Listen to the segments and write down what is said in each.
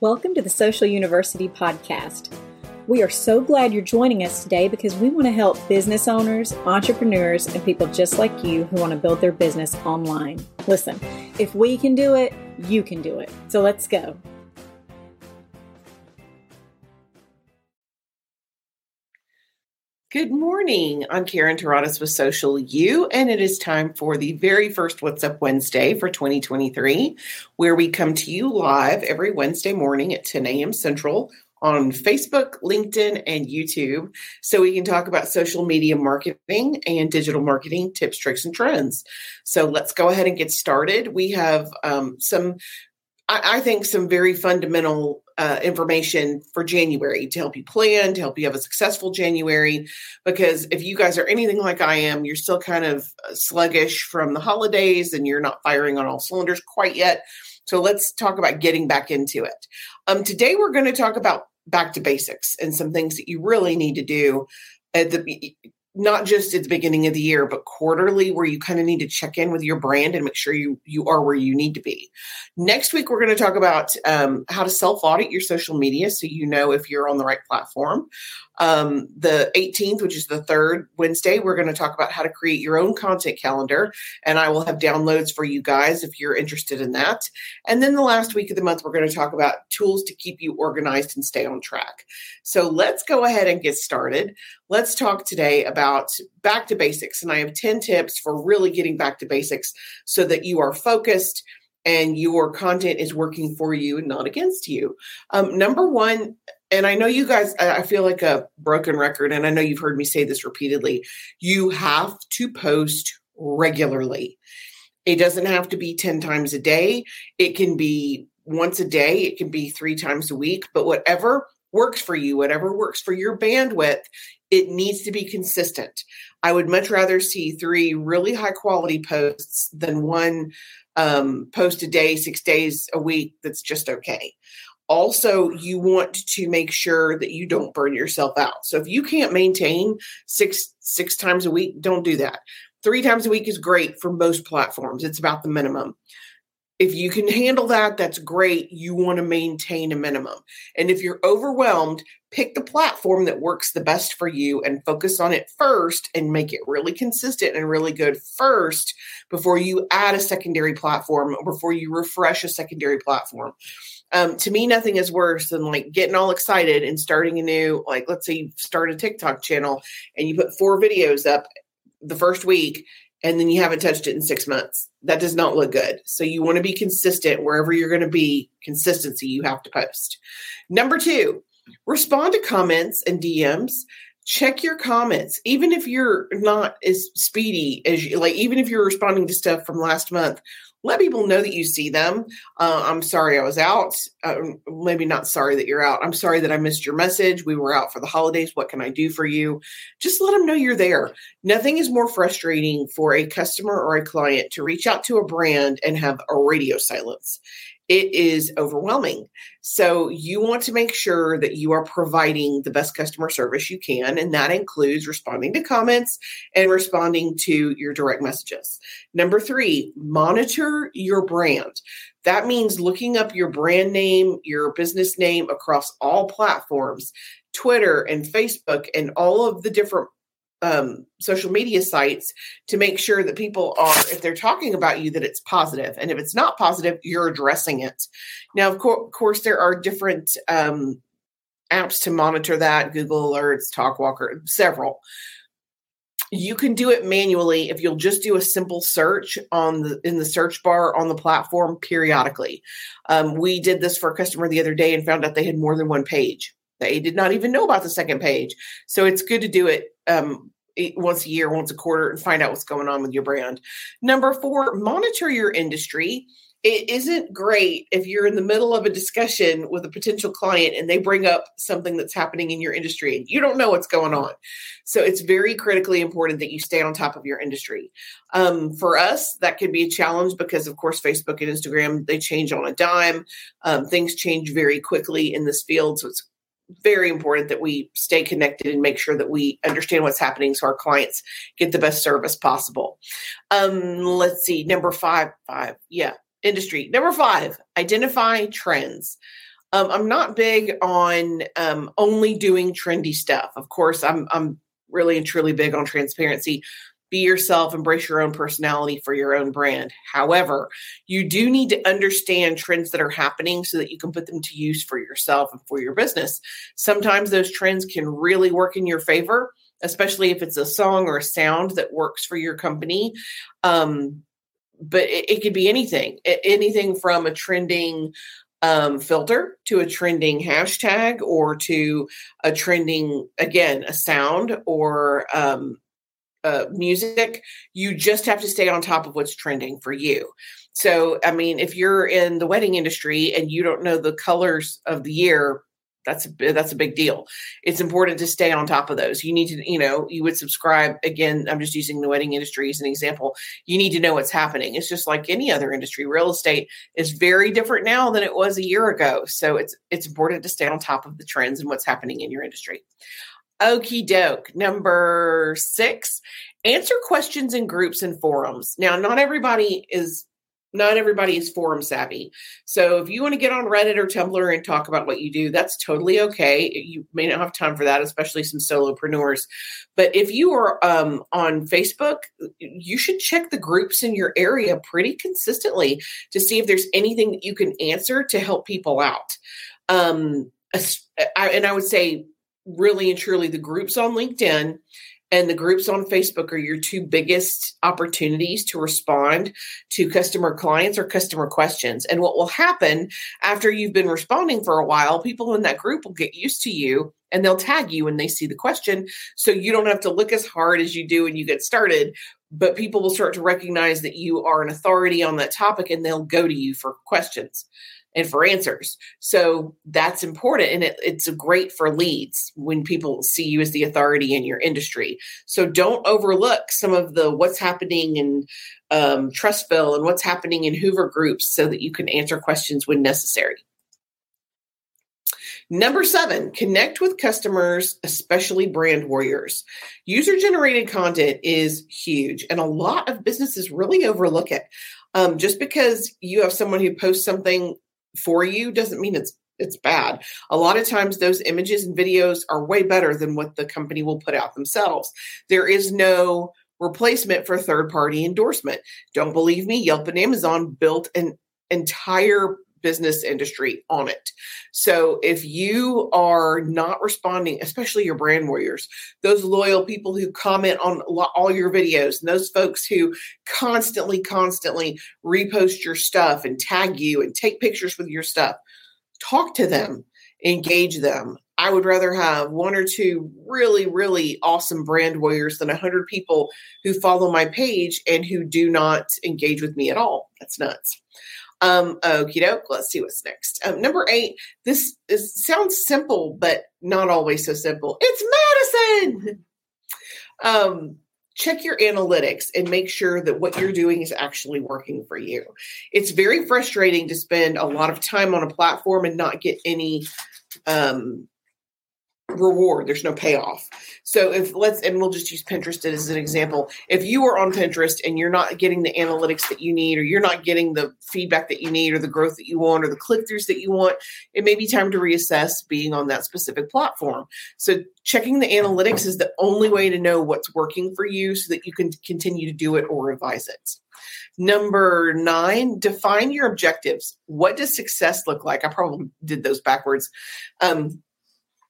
Welcome to the Social University Podcast. We are so glad you're joining us today because we want to help business owners, entrepreneurs, and people just like you who want to build their business online. Listen, if we can do it, you can do it. So let's go. Good morning. I'm Karen Taradas with Social U, and it is time for the very first What's Up Wednesday for 2023, where we come to you live every Wednesday morning at 10 a.m. Central on Facebook, LinkedIn, and YouTube, so we can talk about social media marketing and digital marketing tips, tricks, and trends. So let's go ahead and get started. We have um, some I, think some very fundamental uh, information for January to help you plan, to help you have a successful January. Because if you guys are anything like I am, you're still kind of uh, sluggish from the holidays and you're not firing on all cylinders quite yet. So let's talk about getting back into it. Um, today, we're going to talk about back to basics and some things that you really need to do at the not just at the beginning of the year but quarterly where you kind of need to check in with your brand and make sure you you are where you need to be. Next week we're going to talk about um, how to self audit your social media so you know if you're on the right platform um, the 18th, which is the third Wednesday, we're going to talk about how to create your own content calendar. And I will have downloads for you guys if you're interested in that. And then the last week of the month, we're going to talk about tools to keep you organized and stay on track. So let's go ahead and get started. Let's talk today about back to basics. And I have 10 tips for really getting back to basics so that you are focused and your content is working for you and not against you. Um, number one, and I know you guys, I feel like a broken record, and I know you've heard me say this repeatedly. You have to post regularly. It doesn't have to be 10 times a day, it can be once a day, it can be three times a week, but whatever works for you, whatever works for your bandwidth, it needs to be consistent. I would much rather see three really high quality posts than one um, post a day, six days a week that's just okay also you want to make sure that you don't burn yourself out. So if you can't maintain six six times a week don't do that. Three times a week is great for most platforms. It's about the minimum. If you can handle that that's great. You want to maintain a minimum. And if you're overwhelmed pick the platform that works the best for you and focus on it first and make it really consistent and really good first before you add a secondary platform or before you refresh a secondary platform um, to me, nothing is worse than like getting all excited and starting a new, like, let's say you start a TikTok channel and you put four videos up the first week and then you haven't touched it in six months. That does not look good. So you want to be consistent wherever you're going to be. Consistency, you have to post. Number two, respond to comments and DMs. Check your comments, even if you're not as speedy as you like, even if you're responding to stuff from last month let people know that you see them. Uh, I'm sorry I was out. Uh, maybe not sorry that you're out. I'm sorry that I missed your message. We were out for the holidays. What can I do for you? Just let them know you're there. Nothing is more frustrating for a customer or a client to reach out to a brand and have a radio silence it is overwhelming. So you want to make sure that you are providing the best customer service you can. And that includes responding to comments and responding to your direct messages. Number three, monitor your brand. That means looking up your brand name, your business name across all platforms, Twitter and Facebook and all of the different um, social media sites to make sure that people are, if they're talking about you, that it's positive. And if it's not positive, you're addressing it. Now, of co- course, there are different um, apps to monitor that Google Alerts, TalkWalker, several. You can do it manually if you'll just do a simple search on the in the search bar on the platform periodically. Um, we did this for a customer the other day and found out they had more than one page. They did not even know about the second page. So it's good to do it um, once a year, once a quarter, and find out what's going on with your brand. Number four, monitor your industry. It isn't great if you're in the middle of a discussion with a potential client and they bring up something that's happening in your industry and you don't know what's going on. So it's very critically important that you stay on top of your industry. Um, for us, that could be a challenge because, of course, Facebook and Instagram they change on a dime. Um, things change very quickly in this field, so it's very important that we stay connected and make sure that we understand what's happening so our clients get the best service possible. Um, let's see, number five, five, yeah, industry. Number five, identify trends. Um, I'm not big on um, only doing trendy stuff. Of course, I'm I'm really and truly big on transparency. Be yourself, embrace your own personality for your own brand. However, you do need to understand trends that are happening so that you can put them to use for yourself and for your business. Sometimes those trends can really work in your favor, especially if it's a song or a sound that works for your company. Um, but it, it could be anything, anything from a trending um, filter to a trending hashtag or to a trending again a sound or um, uh, music you just have to stay on top of what's trending for you so i mean if you're in the wedding industry and you don't know the colors of the year that's a, that's a big deal. It's important to stay on top of those. You need to, you know, you would subscribe. Again, I'm just using the wedding industry as an example. You need to know what's happening. It's just like any other industry. Real estate is very different now than it was a year ago. So it's it's important to stay on top of the trends and what's happening in your industry. Okie doke. Number six, answer questions in groups and forums. Now, not everybody is not everybody is forum savvy. So if you want to get on Reddit or Tumblr and talk about what you do, that's totally okay. You may not have time for that, especially some solopreneurs. But if you are um, on Facebook, you should check the groups in your area pretty consistently to see if there's anything that you can answer to help people out. Um, I, and I would say, really and truly, the groups on LinkedIn and the groups on Facebook are your two biggest opportunities to respond to customer clients or customer questions. And what will happen after you've been responding for a while, people in that group will get used to you and they'll tag you when they see the question. So you don't have to look as hard as you do when you get started, but people will start to recognize that you are an authority on that topic and they'll go to you for questions and for answers. So that's important. And it, it's great for leads when people see you as the authority in your industry. So don't overlook some of the what's happening in um, Trussville and what's happening in Hoover groups so that you can answer questions when necessary. Number seven, connect with customers, especially brand warriors. User generated content is huge, and a lot of businesses really overlook it. Um, just because you have someone who posts something for you doesn't mean it's it's bad. A lot of times those images and videos are way better than what the company will put out themselves. There is no replacement for third party endorsement. Don't believe me? Yelp and Amazon built an entire business industry on it. So if you are not responding, especially your brand warriors, those loyal people who comment on all your videos, and those folks who constantly, constantly repost your stuff and tag you and take pictures with your stuff, talk to them, engage them. I would rather have one or two really, really awesome brand warriors than a hundred people who follow my page and who do not engage with me at all. That's nuts. Um, okie doke. Let's see what's next. Um, number eight. This is, sounds simple, but not always so simple. It's Madison. Um, check your analytics and make sure that what you're doing is actually working for you. It's very frustrating to spend a lot of time on a platform and not get any um, reward there's no payoff so if let's and we'll just use pinterest as an example if you are on pinterest and you're not getting the analytics that you need or you're not getting the feedback that you need or the growth that you want or the click-throughs that you want it may be time to reassess being on that specific platform so checking the analytics is the only way to know what's working for you so that you can continue to do it or revise it Number nine, define your objectives. What does success look like? I probably did those backwards. Um,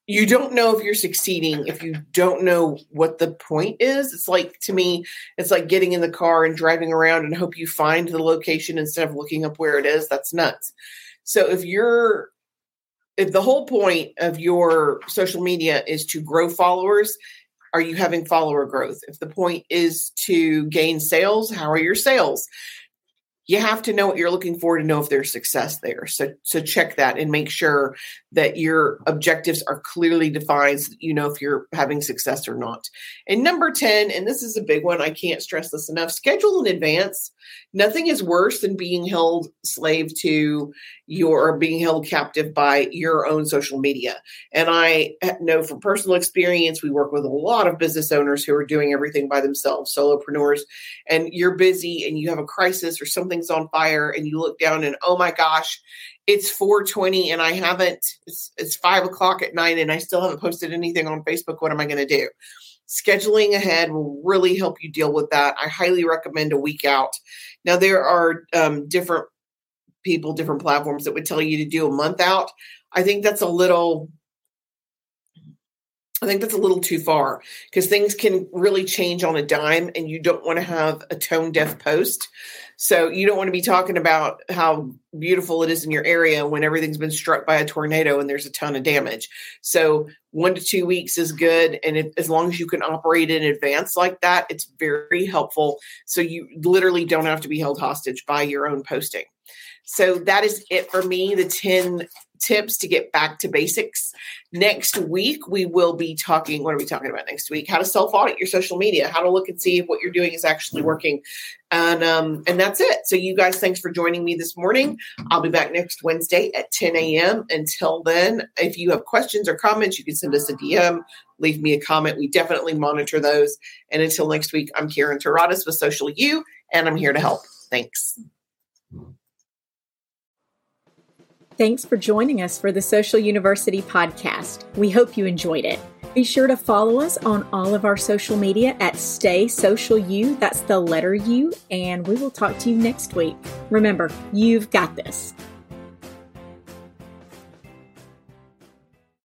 you don't know if you're succeeding if you don't know what the point is. It's like to me, it's like getting in the car and driving around and hope you find the location instead of looking up where it is. That's nuts. So if you're if the whole point of your social media is to grow followers, are you having follower growth? If the point is to gain sales, how are your sales? You have to know what you're looking for to know if there's success there. So so check that and make sure that your objectives are clearly defined so you know if you're having success or not. And number 10, and this is a big one, I can't stress this enough, schedule in advance. Nothing is worse than being held slave to your being held captive by your own social media. And I know from personal experience, we work with a lot of business owners who are doing everything by themselves, solopreneurs, and you're busy and you have a crisis or something something's on fire and you look down and oh my gosh, it's 420 and I haven't, it's, it's five o'clock at night and I still haven't posted anything on Facebook. What am I going to do? Scheduling ahead will really help you deal with that. I highly recommend a week out. Now, there are um, different people, different platforms that would tell you to do a month out. I think that's a little I think that's a little too far because things can really change on a dime and you don't want to have a tone deaf post. So you don't want to be talking about how beautiful it is in your area when everything's been struck by a tornado and there's a ton of damage. So one to two weeks is good. And if, as long as you can operate in advance like that, it's very helpful. So you literally don't have to be held hostage by your own posting. So that is it for me. The 10 tips to get back to basics. Next week, we will be talking. What are we talking about next week? How to self audit your social media, how to look and see if what you're doing is actually working. And um, and that's it. So you guys, thanks for joining me this morning. I'll be back next Wednesday at 10 a.m. Until then, if you have questions or comments, you can send us a DM, leave me a comment. We definitely monitor those. And until next week, I'm Karen Terradas with Social U, and I'm here to help. Thanks. Thanks for joining us for the Social University podcast. We hope you enjoyed it. Be sure to follow us on all of our social media at Stay Social U. That's the letter U, and we will talk to you next week. Remember, you've got this.